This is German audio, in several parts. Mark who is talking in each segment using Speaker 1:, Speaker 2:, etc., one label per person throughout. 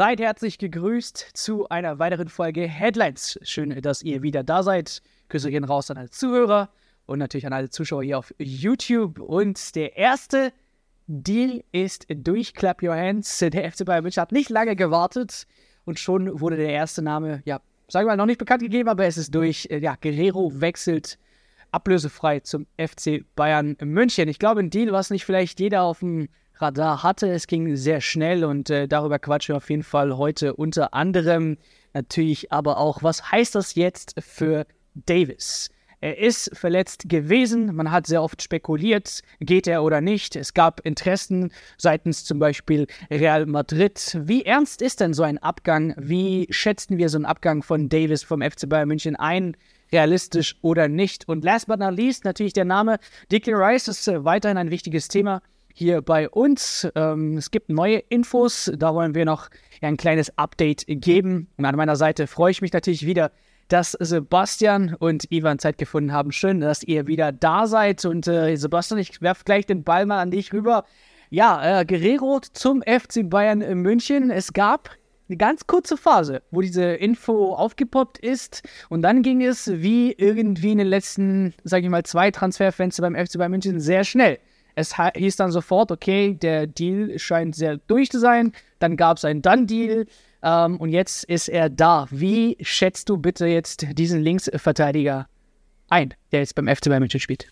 Speaker 1: Seid herzlich gegrüßt zu einer weiteren Folge Headlines. Schön, dass ihr wieder da seid. Küsse gehen raus an alle Zuhörer und natürlich an alle Zuschauer hier auf YouTube. Und der erste Deal ist durch Clap Your Hands. Der FC Bayern München hat nicht lange gewartet und schon wurde der erste Name, ja, sagen wir mal, noch nicht bekannt gegeben, aber es ist durch. Ja, Guerrero wechselt ablösefrei zum FC Bayern München. Ich glaube, ein Deal, was nicht vielleicht jeder auf dem Radar hatte. Es ging sehr schnell und äh, darüber quatschen wir auf jeden Fall heute unter anderem. Natürlich aber auch, was heißt das jetzt für Davis? Er ist verletzt gewesen. Man hat sehr oft spekuliert, geht er oder nicht. Es gab Interessen seitens zum Beispiel Real Madrid. Wie ernst ist denn so ein Abgang? Wie schätzen wir so einen Abgang von Davis vom FC Bayern München ein? Realistisch oder nicht? Und last but not least natürlich der Name Declan Rice ist äh, weiterhin ein wichtiges Thema hier bei uns. Ähm, es gibt neue Infos, da wollen wir noch ein kleines Update geben. Und an meiner Seite freue ich mich natürlich wieder, dass Sebastian und Ivan Zeit gefunden haben. Schön, dass ihr wieder da seid. Und äh, Sebastian, ich werfe gleich den Ball mal an dich rüber. Ja, äh, Guerrero zum FC Bayern München. Es gab eine ganz kurze Phase, wo diese Info aufgepoppt ist. Und dann ging es wie irgendwie in den letzten, sage ich mal, zwei Transferfenster beim FC Bayern München sehr schnell. Es hieß dann sofort, okay, der Deal scheint sehr durch zu sein. Dann gab es einen Done-Deal ähm, und jetzt ist er da. Wie schätzt du bitte jetzt diesen Linksverteidiger ein, der jetzt beim FC Bayern München spielt?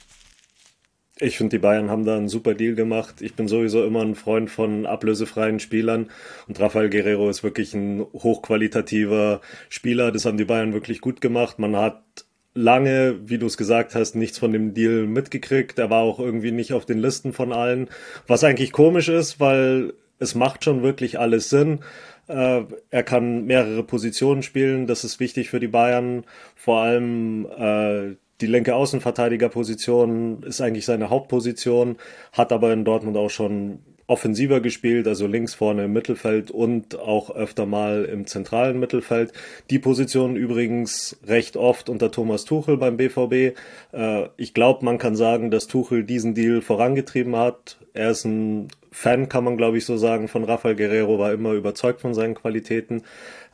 Speaker 2: Ich finde, die Bayern haben da einen super Deal gemacht. Ich bin sowieso immer ein Freund von ablösefreien Spielern und Rafael Guerrero ist wirklich ein hochqualitativer Spieler. Das haben die Bayern wirklich gut gemacht. Man hat lange, wie du es gesagt hast, nichts von dem Deal mitgekriegt. Er war auch irgendwie nicht auf den Listen von allen. Was eigentlich komisch ist, weil es macht schon wirklich alles Sinn. Äh, er kann mehrere Positionen spielen. Das ist wichtig für die Bayern. Vor allem äh, die linke Außenverteidigerposition ist eigentlich seine Hauptposition, hat aber in Dortmund auch schon offensiver gespielt, also links vorne im Mittelfeld und auch öfter mal im zentralen Mittelfeld. Die Position übrigens recht oft unter Thomas Tuchel beim BVB. Äh, ich glaube, man kann sagen, dass Tuchel diesen Deal vorangetrieben hat. Er ist ein Fan, kann man glaube ich so sagen, von Rafael Guerrero, war immer überzeugt von seinen Qualitäten.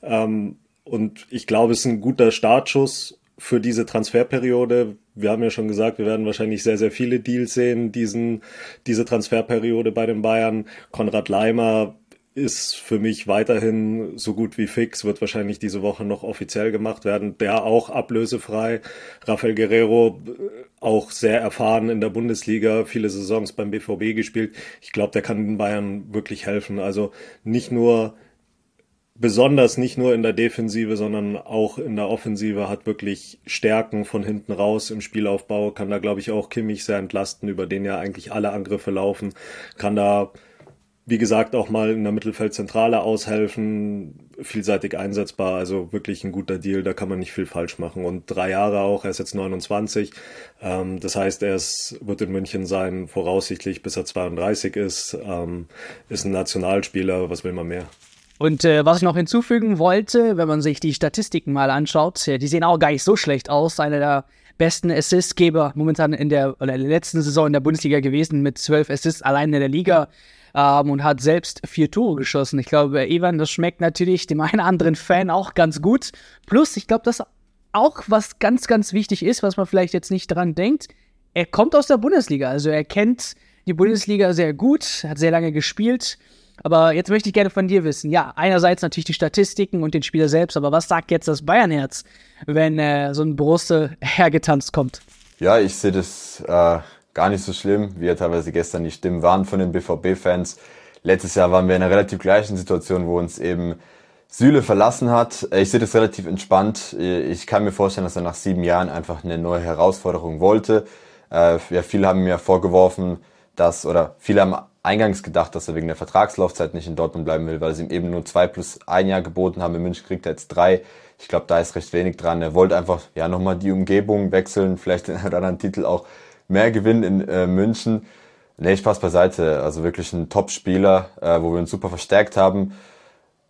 Speaker 2: Ähm, und ich glaube, es ist ein guter Startschuss für diese Transferperiode. Wir haben ja schon gesagt, wir werden wahrscheinlich sehr, sehr viele Deals sehen, diesen, diese Transferperiode bei den Bayern. Konrad Leimer ist für mich weiterhin so gut wie fix, wird wahrscheinlich diese Woche noch offiziell gemacht werden. Der auch ablösefrei. Rafael Guerrero äh, auch sehr erfahren in der Bundesliga, viele Saisons beim BVB gespielt. Ich glaube, der kann den Bayern wirklich helfen. Also nicht nur besonders nicht nur in der Defensive, sondern auch in der Offensive hat wirklich Stärken von hinten raus im Spielaufbau, kann da glaube ich auch Kimmich sehr entlasten, über den ja eigentlich alle Angriffe laufen, kann da wie gesagt auch mal in der Mittelfeldzentrale aushelfen, vielseitig einsetzbar, also wirklich ein guter Deal, da kann man nicht viel falsch machen und drei Jahre auch, er ist jetzt 29, ähm, das heißt, er ist, wird in München sein, voraussichtlich bis er 32 ist, ähm, ist ein Nationalspieler, was will man mehr?
Speaker 1: Und äh, was ich noch hinzufügen wollte, wenn man sich die Statistiken mal anschaut, die sehen auch gar nicht so schlecht aus. Einer der besten Assistgeber momentan in der, oder in der letzten Saison in der Bundesliga gewesen mit zwölf Assists allein in der Liga ähm, und hat selbst vier Tore geschossen. Ich glaube, Evan, das schmeckt natürlich dem einen anderen Fan auch ganz gut. Plus, ich glaube, das auch was ganz, ganz wichtig ist, was man vielleicht jetzt nicht dran denkt. Er kommt aus der Bundesliga, also er kennt die Bundesliga sehr gut, hat sehr lange gespielt aber jetzt möchte ich gerne von dir wissen. Ja, einerseits natürlich die Statistiken und den Spieler selbst, aber was sagt jetzt das Bayernherz, wenn äh, so ein Bruste hergetanzt kommt?
Speaker 3: Ja, ich sehe das äh, gar nicht so schlimm, wie ja teilweise gestern die Stimmen waren von den BVB-Fans. Letztes Jahr waren wir in einer relativ gleichen Situation, wo uns eben Süle verlassen hat. Ich sehe das relativ entspannt. Ich kann mir vorstellen, dass er nach sieben Jahren einfach eine neue Herausforderung wollte. Äh, ja, viele haben mir vorgeworfen, dass, oder viele haben eingangs gedacht, dass er wegen der Vertragslaufzeit nicht in Dortmund bleiben will, weil sie ihm eben nur zwei plus ein Jahr geboten haben. In München kriegt er jetzt drei. Ich glaube, da ist recht wenig dran. Er wollte einfach ja nochmal die Umgebung wechseln, vielleicht den anderen Titel auch mehr gewinnen in äh, München. Nee, Spaß beiseite. Also wirklich ein Top-Spieler, äh, wo wir uns super verstärkt haben.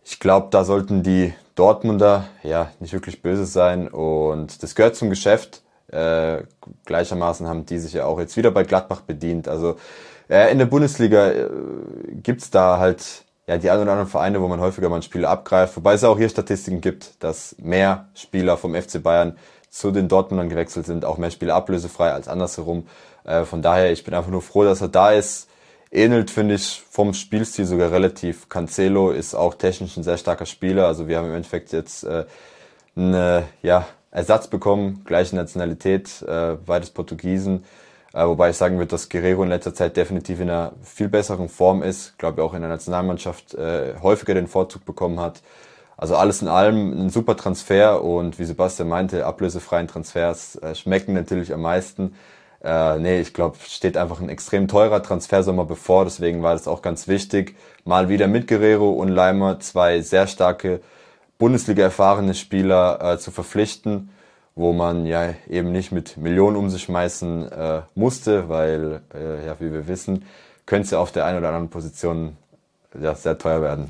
Speaker 3: Ich glaube, da sollten die Dortmunder ja nicht wirklich böse sein und das gehört zum Geschäft. Äh, gleichermaßen haben die sich ja auch jetzt wieder bei Gladbach bedient. Also äh, in der Bundesliga äh, gibt's da halt ja, die ein oder anderen Vereine, wo man häufiger mal ein Spiel abgreift. Wobei es auch hier Statistiken gibt, dass mehr Spieler vom FC Bayern zu den Dortmundern gewechselt sind, auch mehr Spiele ablösefrei als andersherum. Äh, von daher, ich bin einfach nur froh, dass er da ist. Ähnelt, finde ich, vom Spielstil sogar relativ. Cancelo ist auch technisch ein sehr starker Spieler. Also wir haben im Endeffekt jetzt äh, einen ja, Ersatz bekommen, gleiche Nationalität, äh, beides Portugiesen. Äh, wobei ich sagen würde, dass Guerrero in letzter Zeit definitiv in einer viel besseren Form ist. Glaube auch in der Nationalmannschaft äh, häufiger den Vorzug bekommen hat. Also alles in allem ein super Transfer und wie Sebastian meinte, ablösefreien Transfers äh, schmecken natürlich am meisten. Äh, nee, ich glaube, steht einfach ein extrem teurer Transfersommer bevor, deswegen war das auch ganz wichtig. Mal wieder mit Guerrero und Leimer zwei sehr starke Bundesliga erfahrene Spieler äh, zu verpflichten wo man ja eben nicht mit Millionen um sich schmeißen äh, musste, weil, äh, ja, wie wir wissen, könnte es ja auf der einen oder anderen Position ja, sehr teuer werden.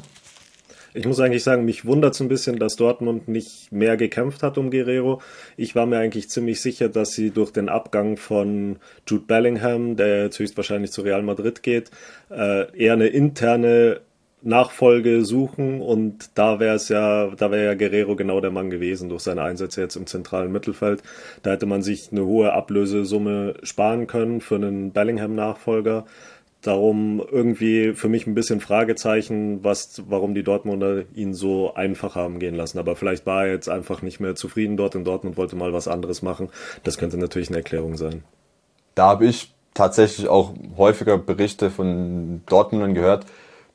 Speaker 2: Ich muss eigentlich sagen, mich wundert es ein bisschen, dass Dortmund nicht mehr gekämpft hat um Guerrero. Ich war mir eigentlich ziemlich sicher, dass sie durch den Abgang von Jude Bellingham, der jetzt höchstwahrscheinlich zu Real Madrid geht, äh, eher eine interne Nachfolge suchen und da wäre es ja, da wäre ja Guerrero genau der Mann gewesen durch seine Einsätze jetzt im zentralen Mittelfeld. Da hätte man sich eine hohe Ablösesumme sparen können für einen Bellingham-Nachfolger. Darum irgendwie für mich ein bisschen Fragezeichen, was, warum die Dortmunder ihn so einfach haben gehen lassen. Aber vielleicht war er jetzt einfach nicht mehr zufrieden dort in Dortmund, wollte mal was anderes machen. Das könnte natürlich eine Erklärung sein.
Speaker 3: Da habe ich tatsächlich auch häufiger Berichte von Dortmundern gehört,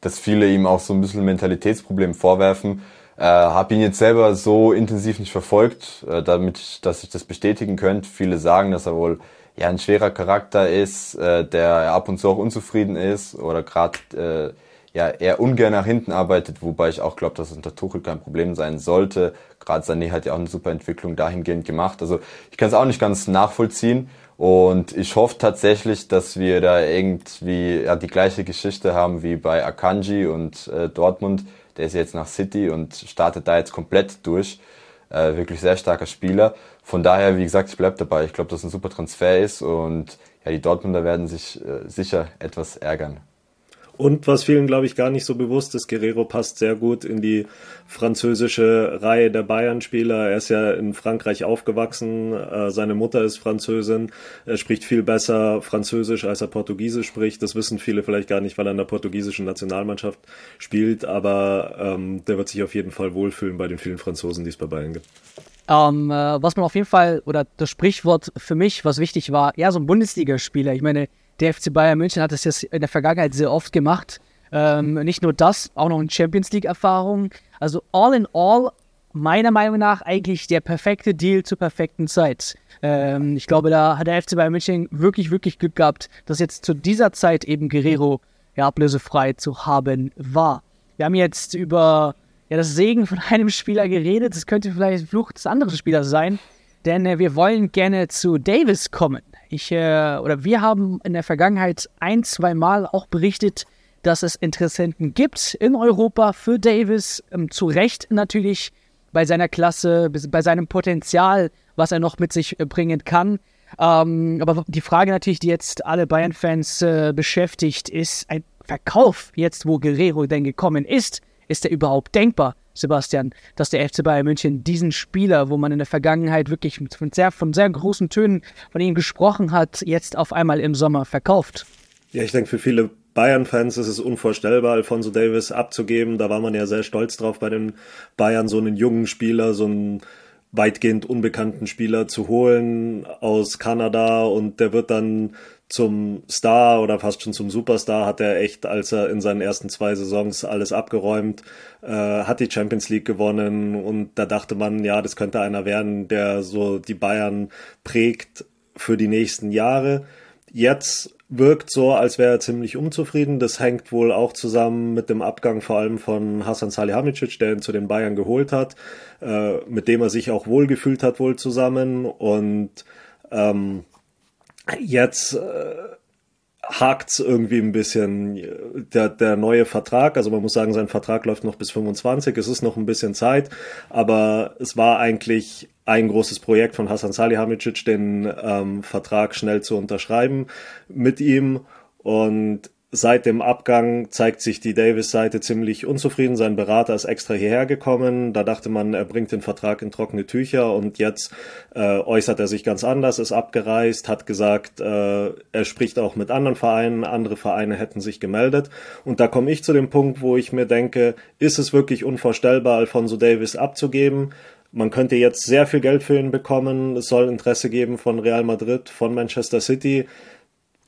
Speaker 3: dass viele ihm auch so ein bisschen Mentalitätsproblem vorwerfen. Äh, habe ihn jetzt selber so intensiv nicht verfolgt, äh, damit dass ich das bestätigen könnte. Viele sagen, dass er wohl ja ein schwerer Charakter ist, äh, der ab und zu auch unzufrieden ist oder gerade äh, ja eher ungern nach hinten arbeitet, wobei ich auch glaube, dass es unter Tuchel kein Problem sein sollte. Gerade Sané hat ja auch eine super Entwicklung dahingehend gemacht. Also ich kann es auch nicht ganz nachvollziehen. Und ich hoffe tatsächlich, dass wir da irgendwie ja, die gleiche Geschichte haben wie bei Akanji und äh, Dortmund. Der ist jetzt nach City und startet da jetzt komplett durch. Äh, wirklich sehr starker Spieler. Von daher, wie gesagt, ich bleib dabei. Ich glaube, dass ein super Transfer ist und ja, die Dortmunder werden sich äh, sicher etwas ärgern.
Speaker 2: Und was vielen, glaube ich, gar nicht so bewusst ist, Guerrero passt sehr gut in die französische Reihe der Bayern-Spieler. Er ist ja in Frankreich aufgewachsen, äh, seine Mutter ist Französin, er spricht viel besser Französisch, als er Portugiesisch spricht. Das wissen viele vielleicht gar nicht, weil er in der portugiesischen Nationalmannschaft spielt, aber ähm, der wird sich auf jeden Fall wohlfühlen bei den vielen Franzosen, die es bei Bayern gibt.
Speaker 1: Ähm, äh, was man auf jeden Fall, oder das Sprichwort für mich, was wichtig war, ja, so ein Bundesligaspieler. Ich meine, der FC Bayern München hat das jetzt in der Vergangenheit sehr oft gemacht. Ähm, nicht nur das, auch noch eine Champions League-Erfahrung. Also all in all, meiner Meinung nach, eigentlich der perfekte Deal zur perfekten Zeit. Ähm, ich glaube, da hat der FC Bayern München wirklich, wirklich Glück gehabt, dass jetzt zu dieser Zeit eben Guerrero ja, ablösefrei zu haben war. Wir haben jetzt über ja, das Segen von einem Spieler geredet. Das könnte vielleicht Fluch des anderen Spielers sein, denn äh, wir wollen gerne zu Davis kommen. Ich äh, oder wir haben in der Vergangenheit ein, zwei Mal auch berichtet, dass es Interessenten gibt in Europa für Davis. Ähm, zu Recht natürlich bei seiner Klasse, bei seinem Potenzial, was er noch mit sich äh, bringen kann. Ähm, aber die Frage natürlich, die jetzt alle Bayern-Fans äh, beschäftigt, ist ein Verkauf jetzt, wo Guerrero denn gekommen ist. Ist der überhaupt denkbar? Sebastian, dass der FC Bayern München diesen Spieler, wo man in der Vergangenheit wirklich von sehr, von sehr großen Tönen von ihm gesprochen hat, jetzt auf einmal im Sommer verkauft?
Speaker 2: Ja, ich denke, für viele Bayern-Fans ist es unvorstellbar, Alfonso Davis abzugeben. Da war man ja sehr stolz drauf bei den Bayern, so einen jungen Spieler, so einen weitgehend unbekannten Spieler zu holen aus Kanada und der wird dann zum Star oder fast schon zum Superstar hat er echt, als er in seinen ersten zwei Saisons alles abgeräumt, äh, hat die Champions League gewonnen und da dachte man, ja, das könnte einer werden, der so die Bayern prägt für die nächsten Jahre. Jetzt wirkt so, als wäre er ziemlich unzufrieden. Das hängt wohl auch zusammen mit dem Abgang vor allem von Hasan Salihamidzic, der ihn zu den Bayern geholt hat, äh, mit dem er sich auch wohlgefühlt hat wohl zusammen und ähm, Jetzt äh, hakt's irgendwie ein bisschen der, der neue Vertrag. Also man muss sagen, sein Vertrag läuft noch bis 25. Es ist noch ein bisschen Zeit, aber es war eigentlich ein großes Projekt von Hasan Salihamidzic, den ähm, Vertrag schnell zu unterschreiben mit ihm. Und seit dem Abgang zeigt sich die Davis-Seite ziemlich unzufrieden. Sein Berater ist extra hierher gekommen. Da dachte man, er bringt den Vertrag in trockene Tücher und jetzt äh, äußert er sich ganz anders, ist abgereist, hat gesagt, äh, er spricht auch mit anderen Vereinen, andere Vereine hätten sich gemeldet. Und da komme ich zu dem Punkt, wo ich mir denke, ist es wirklich unvorstellbar, Alfonso Davis abzugeben? Man könnte jetzt sehr viel Geld für ihn bekommen. Es soll Interesse geben von Real Madrid, von Manchester City.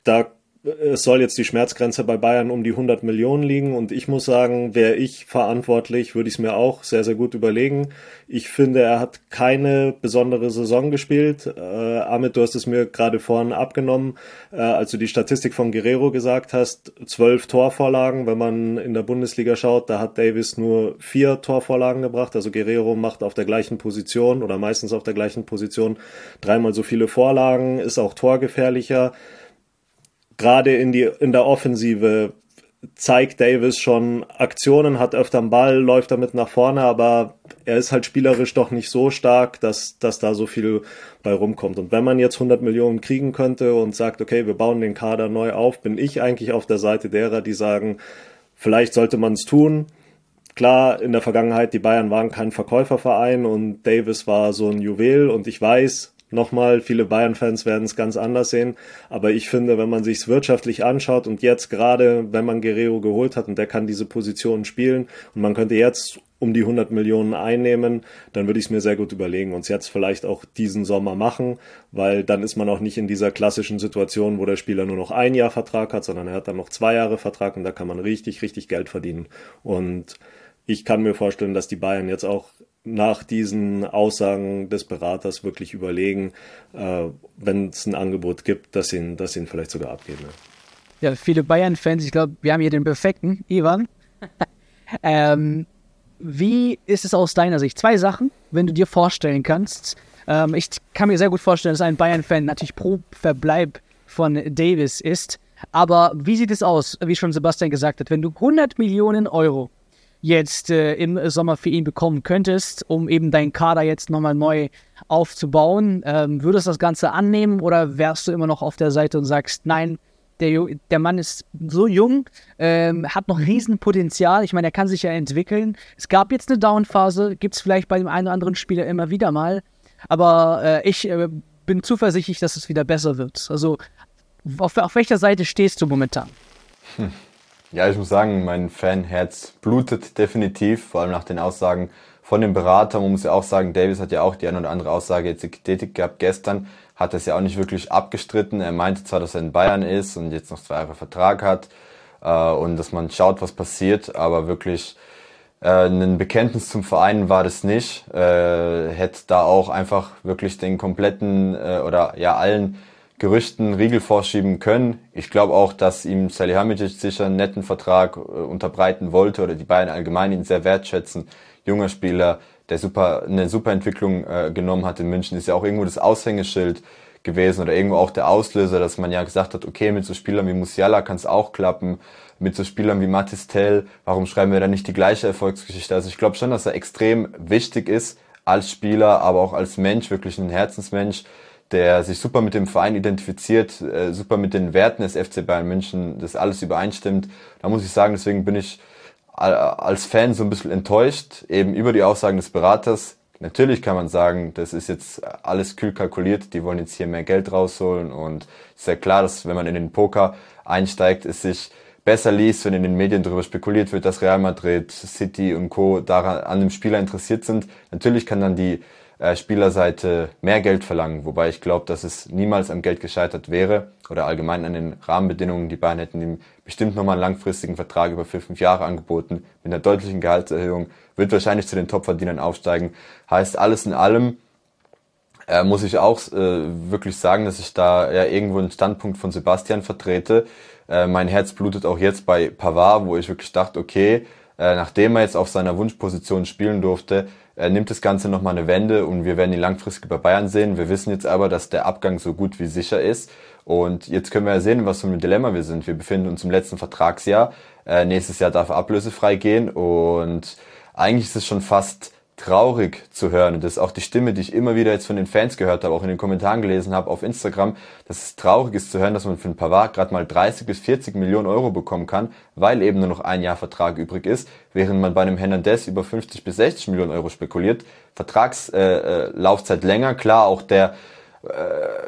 Speaker 2: Da es soll jetzt die Schmerzgrenze bei Bayern um die 100 Millionen liegen und ich muss sagen, wäre ich verantwortlich, würde ich es mir auch sehr, sehr gut überlegen. Ich finde, er hat keine besondere Saison gespielt. Äh, Amit, du hast es mir gerade vorhin abgenommen, äh, als du die Statistik von Guerrero gesagt hast, zwölf Torvorlagen. Wenn man in der Bundesliga schaut, da hat Davis nur vier Torvorlagen gebracht. Also Guerrero macht auf der gleichen Position oder meistens auf der gleichen Position dreimal so viele Vorlagen, ist auch torgefährlicher gerade in, die, in der Offensive zeigt Davis schon Aktionen, hat öfter einen Ball, läuft damit nach vorne, aber er ist halt spielerisch doch nicht so stark, dass, dass da so viel bei rumkommt. Und wenn man jetzt 100 Millionen kriegen könnte und sagt, okay, wir bauen den Kader neu auf, bin ich eigentlich auf der Seite derer, die sagen, vielleicht sollte man es tun. Klar, in der Vergangenheit, die Bayern waren kein Verkäuferverein und Davis war so ein Juwel und ich weiß, Nochmal, viele Bayern-Fans werden es ganz anders sehen, aber ich finde, wenn man sich es wirtschaftlich anschaut und jetzt gerade, wenn man Guerrero geholt hat und der kann diese Position spielen und man könnte jetzt um die 100 Millionen einnehmen, dann würde ich es mir sehr gut überlegen und es jetzt vielleicht auch diesen Sommer machen, weil dann ist man auch nicht in dieser klassischen Situation, wo der Spieler nur noch ein Jahr Vertrag hat, sondern er hat dann noch zwei Jahre Vertrag und da kann man richtig, richtig Geld verdienen. Und ich kann mir vorstellen, dass die Bayern jetzt auch nach diesen Aussagen des Beraters wirklich überlegen, äh, wenn es ein Angebot gibt, dass ihn, dass ihn vielleicht sogar abgeben.
Speaker 1: Ja, ja viele Bayern-Fans, ich glaube, wir haben hier den perfekten, Ivan. ähm, wie ist es aus deiner Sicht? Zwei Sachen, wenn du dir vorstellen kannst. Ähm, ich kann mir sehr gut vorstellen, dass ein Bayern-Fan natürlich pro Verbleib von Davis ist. Aber wie sieht es aus, wie schon Sebastian gesagt hat, wenn du 100 Millionen Euro jetzt äh, im Sommer für ihn bekommen könntest, um eben deinen Kader jetzt nochmal neu aufzubauen. Ähm, würdest du das Ganze annehmen oder wärst du immer noch auf der Seite und sagst, nein, der, der Mann ist so jung, ähm, hat noch Riesenpotenzial. Ich meine, er kann sich ja entwickeln. Es gab jetzt eine Downphase, gibt es vielleicht bei dem einen oder anderen Spieler immer wieder mal. Aber äh, ich äh, bin zuversichtlich, dass es wieder besser wird. Also, auf, auf welcher Seite stehst du momentan?
Speaker 3: Hm. Ja, ich muss sagen, mein Fanherz blutet definitiv, vor allem nach den Aussagen von dem Berater. Man muss ja auch sagen, Davis hat ja auch die eine oder andere Aussage jetzt getätigt gehabt. Gestern hat er es ja auch nicht wirklich abgestritten. Er meinte zwar, dass er in Bayern ist und jetzt noch zwei Jahre Vertrag hat äh, und dass man schaut, was passiert, aber wirklich äh, ein Bekenntnis zum Verein war das nicht. Äh, hätte da auch einfach wirklich den kompletten äh, oder ja allen Gerüchten Riegel vorschieben können. Ich glaube auch, dass ihm Salihamidzic sicher einen netten Vertrag äh, unterbreiten wollte oder die Bayern allgemein ihn sehr wertschätzen. Junger Spieler, der super, eine super Entwicklung äh, genommen hat in München, ist ja auch irgendwo das Aushängeschild gewesen oder irgendwo auch der Auslöser, dass man ja gesagt hat, okay, mit so Spielern wie Musiala kann es auch klappen, mit so Spielern wie Matis Tell, warum schreiben wir da nicht die gleiche Erfolgsgeschichte? Also ich glaube schon, dass er extrem wichtig ist als Spieler, aber auch als Mensch, wirklich ein Herzensmensch, der sich super mit dem Verein identifiziert, äh, super mit den Werten des FC Bayern München, das alles übereinstimmt. Da muss ich sagen, deswegen bin ich als Fan so ein bisschen enttäuscht, eben über die Aussagen des Beraters. Natürlich kann man sagen, das ist jetzt alles kühl kalkuliert, die wollen jetzt hier mehr Geld rausholen und ist ja klar, dass wenn man in den Poker einsteigt, es sich besser liest, wenn in den Medien darüber spekuliert wird, dass Real Madrid, City und Co. daran an dem Spieler interessiert sind. Natürlich kann dann die äh, Spielerseite mehr Geld verlangen, wobei ich glaube, dass es niemals am Geld gescheitert wäre oder allgemein an den Rahmenbedingungen. Die Bayern hätten ihm bestimmt nochmal einen langfristigen Vertrag über vier, fünf Jahre angeboten, mit einer deutlichen Gehaltserhöhung, wird wahrscheinlich zu den Topverdienern aufsteigen. Heißt, alles in allem äh, muss ich auch äh, wirklich sagen, dass ich da ja irgendwo einen Standpunkt von Sebastian vertrete. Äh, mein Herz blutet auch jetzt bei Pavard, wo ich wirklich dachte, okay, äh, nachdem er jetzt auf seiner Wunschposition spielen durfte, er nimmt das Ganze nochmal eine Wende und wir werden ihn langfristig bei Bayern sehen. Wir wissen jetzt aber, dass der Abgang so gut wie sicher ist. Und jetzt können wir ja sehen, was für ein Dilemma wir sind. Wir befinden uns im letzten Vertragsjahr. Äh, nächstes Jahr darf er ablösefrei gehen und eigentlich ist es schon fast traurig zu hören. Und das ist auch die Stimme, die ich immer wieder jetzt von den Fans gehört habe, auch in den Kommentaren gelesen habe auf Instagram, dass es traurig ist zu hören, dass man für einen Pavard gerade mal 30 bis 40 Millionen Euro bekommen kann, weil eben nur noch ein Jahr Vertrag übrig ist, während man bei einem Hernandez über 50 bis 60 Millionen Euro spekuliert. Vertragslaufzeit äh, äh, länger, klar, auch der äh,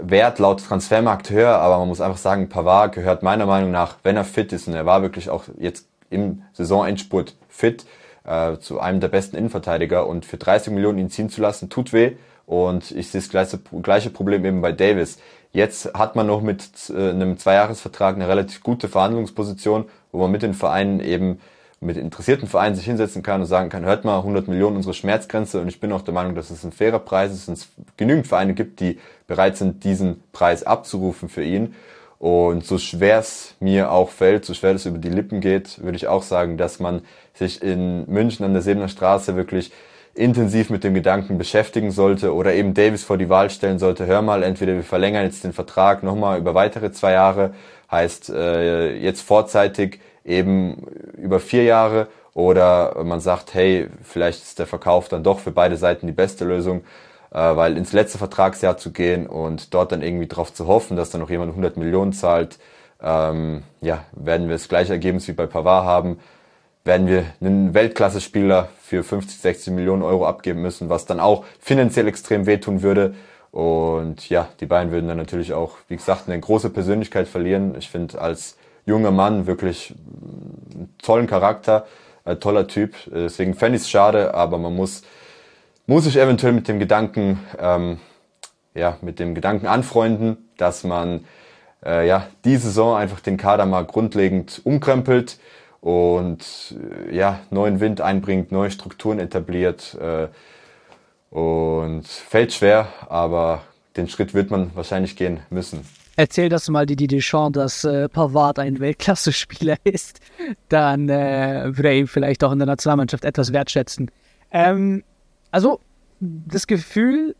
Speaker 3: Wert laut Transfermarkt höher, aber man muss einfach sagen, Pavard gehört meiner Meinung nach, wenn er fit ist, und er war wirklich auch jetzt im Saisonendspurt fit, äh, zu einem der besten Innenverteidiger und für 30 Millionen ihn ziehen zu lassen, tut weh. Und ich sehe das gleiche, gleiche Problem eben bei Davis. Jetzt hat man noch mit äh, einem Zweijahresvertrag eine relativ gute Verhandlungsposition, wo man mit den Vereinen eben mit interessierten Vereinen sich hinsetzen kann und sagen kann, hört mal, 100 Millionen unsere Schmerzgrenze und ich bin auch der Meinung, dass es ein fairer Preis ist und es genügend Vereine gibt, die bereit sind, diesen Preis abzurufen für ihn. Und so schwer es mir auch fällt, so schwer es über die Lippen geht, würde ich auch sagen, dass man sich in München an der Sebener Straße wirklich intensiv mit dem Gedanken beschäftigen sollte oder eben Davis vor die Wahl stellen sollte, hör mal, entweder wir verlängern jetzt den Vertrag nochmal über weitere zwei Jahre, heißt äh, jetzt vorzeitig eben über vier Jahre oder man sagt, hey, vielleicht ist der Verkauf dann doch für beide Seiten die beste Lösung, weil ins letzte Vertragsjahr zu gehen und dort dann irgendwie drauf zu hoffen, dass dann noch jemand 100 Millionen zahlt, ähm, ja, werden wir das gleiche Ergebnis wie bei Pavard haben werden wir einen Weltklasse-Spieler für 50, 60 Millionen Euro abgeben müssen, was dann auch finanziell extrem wehtun würde. Und ja, die beiden würden dann natürlich auch, wie gesagt, eine große Persönlichkeit verlieren. Ich finde als junger Mann wirklich einen tollen Charakter, ein toller Typ. Deswegen fände ich es schade, aber man muss, muss sich eventuell mit dem Gedanken, ähm, ja, mit dem Gedanken anfreunden, dass man äh, ja, die Saison einfach den Kader mal grundlegend umkrempelt und äh, ja, neuen Wind einbringt, neue Strukturen etabliert äh, und fällt schwer, aber den Schritt wird man wahrscheinlich gehen müssen.
Speaker 1: Erzähl das mal die Deschamps, dass äh, Pavard ein Weltklasse-Spieler ist, dann äh, würde er ihn vielleicht auch in der Nationalmannschaft etwas wertschätzen. Ähm, also das Gefühl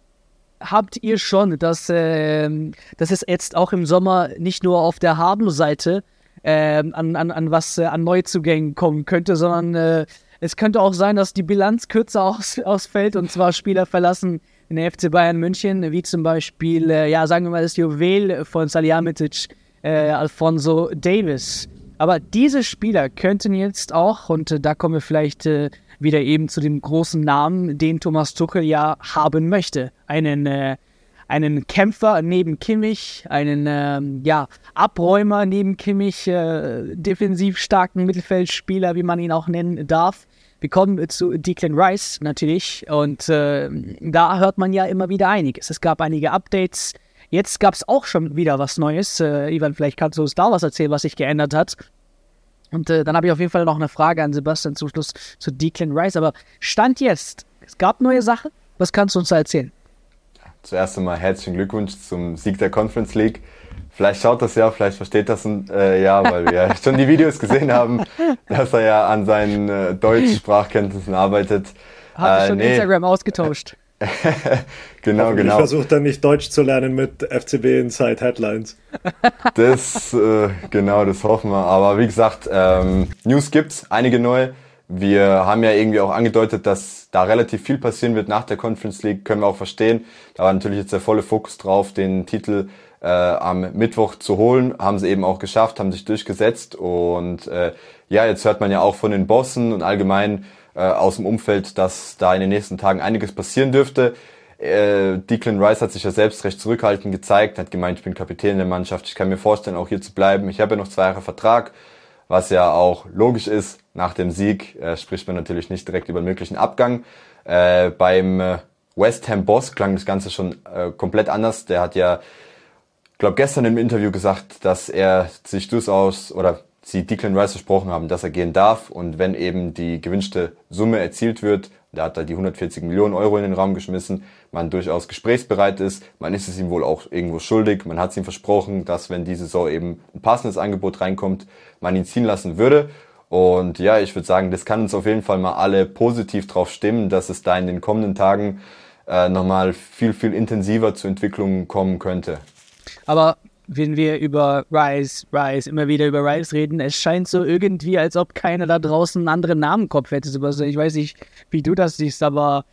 Speaker 1: habt ihr schon, dass, äh, dass es jetzt auch im Sommer nicht nur auf der Haben-Seite äh, an, an, an was äh, an Neuzugängen kommen könnte, sondern äh, es könnte auch sein, dass die Bilanz kürzer aus, ausfällt und zwar Spieler verlassen in der FC Bayern München, wie zum Beispiel, äh, ja, sagen wir mal, das Juwel von Salihamidzic, äh, Alfonso Davis. Aber diese Spieler könnten jetzt auch, und äh, da kommen wir vielleicht wieder eben zu dem großen Namen, den Thomas Tuchel ja haben möchte. Einen äh, einen Kämpfer neben Kimmich, einen ähm, ja, Abräumer neben Kimmich, äh, defensiv starken Mittelfeldspieler, wie man ihn auch nennen darf. Wir kommen zu Declan Rice natürlich und äh, da hört man ja immer wieder einiges. Es gab einige Updates. Jetzt gab es auch schon wieder was Neues. Äh, Ivan, vielleicht kannst du uns da was erzählen, was sich geändert hat. Und äh, dann habe ich auf jeden Fall noch eine Frage an Sebastian zum Schluss zu Declan Rice. Aber Stand jetzt, es gab neue Sachen. Was kannst du uns da erzählen?
Speaker 3: zuerst einmal herzlichen Glückwunsch zum Sieg der Conference League. Vielleicht schaut das ja, vielleicht versteht das äh, ja, weil wir ja schon die Videos gesehen haben, dass er ja an seinen äh, Deutschsprachkenntnissen arbeitet.
Speaker 1: Hat äh, schon nee. Instagram ausgetauscht.
Speaker 3: genau, genau. Ich
Speaker 2: versuche dann nicht Deutsch zu lernen mit FCB Inside Headlines.
Speaker 3: Das, äh, genau, das hoffen wir. Aber wie gesagt, ähm, News gibt's, einige neue. Wir haben ja irgendwie auch angedeutet, dass da relativ viel passieren wird nach der Conference League, können wir auch verstehen. Da war natürlich jetzt der volle Fokus drauf, den Titel äh, am Mittwoch zu holen. Haben sie eben auch geschafft, haben sich durchgesetzt. Und äh, ja, jetzt hört man ja auch von den Bossen und allgemein äh, aus dem Umfeld, dass da in den nächsten Tagen einiges passieren dürfte. Äh, Declan Rice hat sich ja selbst recht zurückhaltend gezeigt, hat gemeint, ich bin Kapitän der Mannschaft, ich kann mir vorstellen, auch hier zu bleiben. Ich habe ja noch zwei Jahre Vertrag was ja auch logisch ist. Nach dem Sieg äh, spricht man natürlich nicht direkt über einen möglichen Abgang. Äh, beim äh, West Ham Boss klang das Ganze schon äh, komplett anders. Der hat ja, glaube gestern im Interview gesagt, dass er sich durchaus oder sie Declan Rice versprochen haben, dass er gehen darf und wenn eben die gewünschte Summe erzielt wird, da hat er die 140 Millionen Euro in den Raum geschmissen, man durchaus gesprächsbereit ist, man ist es ihm wohl auch irgendwo schuldig, man hat es ihm versprochen, dass wenn diese Saison eben ein passendes Angebot reinkommt, man ihn ziehen lassen würde. Und ja, ich würde sagen, das kann uns auf jeden Fall mal alle positiv drauf stimmen, dass es da in den kommenden Tagen äh, nochmal viel, viel intensiver zu Entwicklungen kommen könnte.
Speaker 1: Aber wenn wir über Rise, Rise, immer wieder über Rise reden, es scheint so irgendwie, als ob keiner da draußen einen anderen Namen im Kopf hätte. Ich weiß nicht, wie du das siehst, aber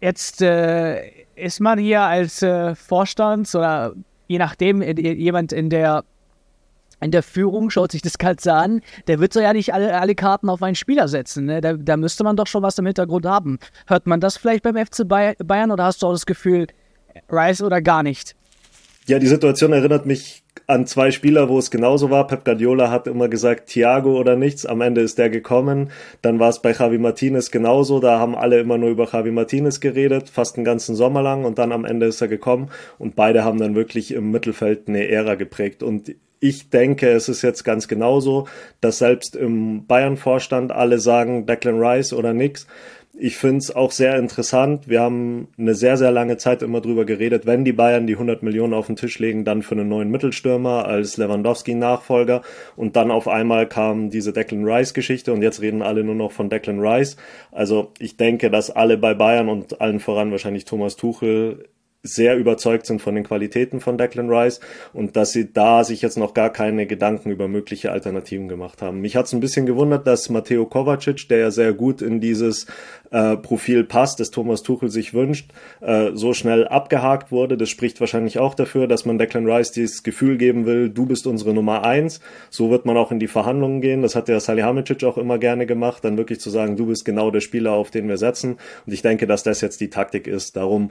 Speaker 1: Jetzt äh, ist man hier als äh, Vorstand oder je nachdem jemand in der in der Führung schaut sich das Ganze an, der wird so ja nicht alle, alle Karten auf einen Spieler setzen. Ne? Da, da, müsste man doch schon was im Hintergrund haben. Hört man das vielleicht beim FC Bayern oder hast du auch das Gefühl, Rice oder gar nicht?
Speaker 2: Ja, die Situation erinnert mich an zwei Spieler, wo es genauso war. Pep Guardiola hat immer gesagt, Thiago oder nichts. Am Ende ist der gekommen. Dann war es bei Javi Martinez genauso. Da haben alle immer nur über Javi Martinez geredet, fast den ganzen Sommer lang. Und dann am Ende ist er gekommen. Und beide haben dann wirklich im Mittelfeld eine Ära geprägt. Und ich denke, es ist jetzt ganz genauso, dass selbst im Bayern-Vorstand alle sagen Declan Rice oder nix. Ich finde es auch sehr interessant. Wir haben eine sehr, sehr lange Zeit immer drüber geredet, wenn die Bayern die 100 Millionen auf den Tisch legen, dann für einen neuen Mittelstürmer als Lewandowski-Nachfolger. Und dann auf einmal kam diese Declan Rice-Geschichte und jetzt reden alle nur noch von Declan Rice. Also ich denke, dass alle bei Bayern und allen voran wahrscheinlich Thomas Tuchel sehr überzeugt sind von den Qualitäten von Declan Rice und dass sie da sich jetzt noch gar keine Gedanken über mögliche Alternativen gemacht haben. Mich hat es ein bisschen gewundert, dass Matteo Kovacic, der ja sehr gut in dieses äh, Profil passt, das Thomas Tuchel sich wünscht, äh, so schnell abgehakt wurde. Das spricht wahrscheinlich auch dafür, dass man Declan Rice dieses Gefühl geben will, du bist unsere Nummer eins. So wird man auch in die Verhandlungen gehen. Das hat der Salihamidzic auch immer gerne gemacht, dann wirklich zu sagen, du bist genau der Spieler, auf den wir setzen. Und ich denke, dass das jetzt die Taktik ist. Darum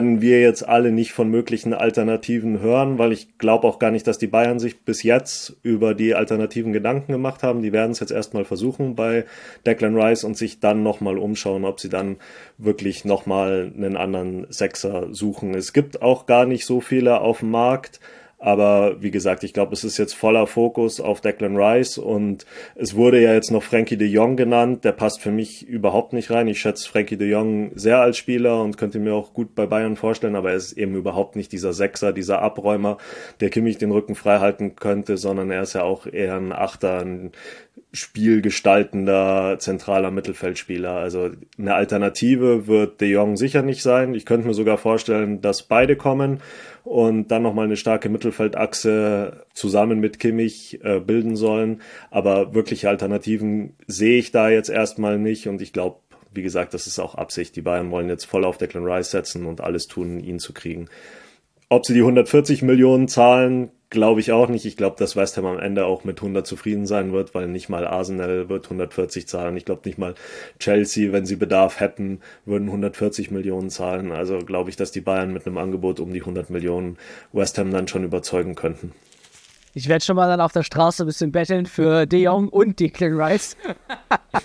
Speaker 2: werden wir jetzt alle nicht von möglichen Alternativen hören, weil ich glaube auch gar nicht, dass die Bayern sich bis jetzt über die alternativen Gedanken gemacht haben. Die werden es jetzt erstmal versuchen bei Declan Rice und sich dann nochmal umschauen, ob sie dann wirklich nochmal einen anderen Sechser suchen. Es gibt auch gar nicht so viele auf dem Markt. Aber wie gesagt, ich glaube, es ist jetzt voller Fokus auf Declan Rice und es wurde ja jetzt noch Frankie de Jong genannt. Der passt für mich überhaupt nicht rein. Ich schätze Frankie de Jong sehr als Spieler und könnte mir auch gut bei Bayern vorstellen, aber er ist eben überhaupt nicht dieser Sechser, dieser Abräumer, der Kimmich den Rücken frei halten könnte, sondern er ist ja auch eher ein Achter, ein spielgestaltender zentraler Mittelfeldspieler. Also eine Alternative wird De Jong sicher nicht sein. Ich könnte mir sogar vorstellen, dass beide kommen und dann nochmal eine starke Mittelfeldachse zusammen mit Kimmich äh, bilden sollen. Aber wirkliche Alternativen sehe ich da jetzt erstmal nicht und ich glaube, wie gesagt, das ist auch Absicht. Die Bayern wollen jetzt voll auf Declan Rice setzen und alles tun, ihn zu kriegen. Ob sie die 140 Millionen zahlen, Glaube ich auch nicht. Ich glaube, dass West Ham am Ende auch mit 100 zufrieden sein wird, weil nicht mal Arsenal wird 140 zahlen. Ich glaube nicht mal Chelsea, wenn sie Bedarf hätten, würden 140 Millionen zahlen. Also glaube ich, dass die Bayern mit einem Angebot um die 100 Millionen West Ham dann schon überzeugen könnten.
Speaker 1: Ich werde schon mal dann auf der Straße ein bisschen betteln für De Jong und Declan Rice.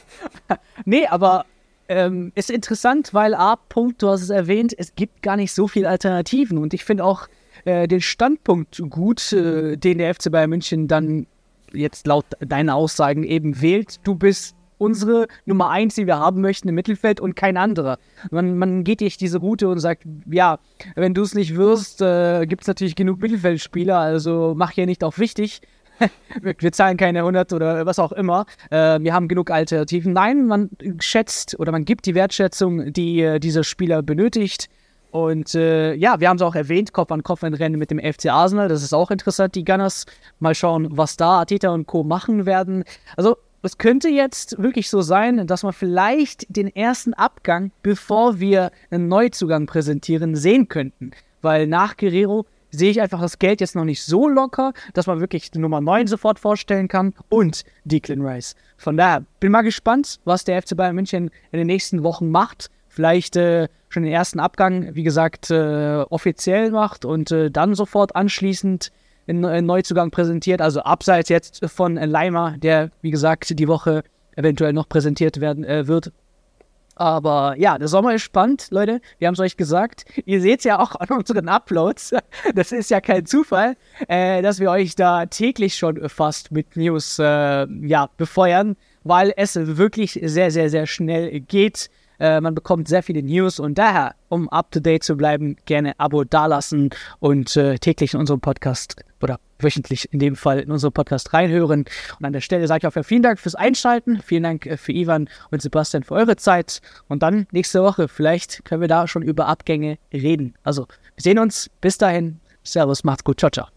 Speaker 1: nee, aber ähm, ist interessant, weil A. Punkt, du hast es erwähnt, es gibt gar nicht so viele Alternativen und ich finde auch, äh, den Standpunkt gut, äh, den der FC Bayern München dann jetzt laut deinen Aussagen eben wählt. Du bist unsere Nummer eins, die wir haben möchten im Mittelfeld und kein anderer. Man, man geht nicht diese Route und sagt, ja, wenn du es nicht wirst, äh, gibt es natürlich genug Mittelfeldspieler, also mach hier nicht auf wichtig. wir zahlen keine 100 oder was auch immer. Äh, wir haben genug Alternativen. Nein, man schätzt oder man gibt die Wertschätzung, die äh, dieser Spieler benötigt. Und äh, ja, wir haben es auch erwähnt, Kopf an Kopf ein Rennen mit dem FC Arsenal. Das ist auch interessant, die Gunners. Mal schauen, was da Ateta und Co. machen werden. Also, es könnte jetzt wirklich so sein, dass man vielleicht den ersten Abgang, bevor wir einen Neuzugang präsentieren, sehen könnten. Weil nach Guerrero sehe ich einfach das Geld jetzt noch nicht so locker, dass man wirklich die Nummer 9 sofort vorstellen kann und Declan Rice. Von daher bin mal gespannt, was der FC Bayern München in den nächsten Wochen macht vielleicht äh, schon den ersten Abgang, wie gesagt, äh, offiziell macht und äh, dann sofort anschließend einen Neuzugang präsentiert. Also abseits jetzt von Leimer, der, wie gesagt, die Woche eventuell noch präsentiert werden äh, wird. Aber ja, der Sommer ist spannend, Leute. Wir haben es euch gesagt. Ihr seht es ja auch an unseren Uploads. Das ist ja kein Zufall, äh, dass wir euch da täglich schon fast mit News äh, ja, befeuern, weil es wirklich sehr, sehr, sehr schnell geht. Äh, man bekommt sehr viele News und daher, um up to date zu bleiben, gerne Abo dalassen und äh, täglich in unserem Podcast oder wöchentlich in dem Fall in unserem Podcast reinhören. Und an der Stelle sage ich auch vielen Dank fürs Einschalten. Vielen Dank äh, für Ivan und Sebastian für eure Zeit. Und dann nächste Woche, vielleicht können wir da schon über Abgänge reden. Also, wir sehen uns. Bis dahin. Servus, macht's gut. Ciao, ciao.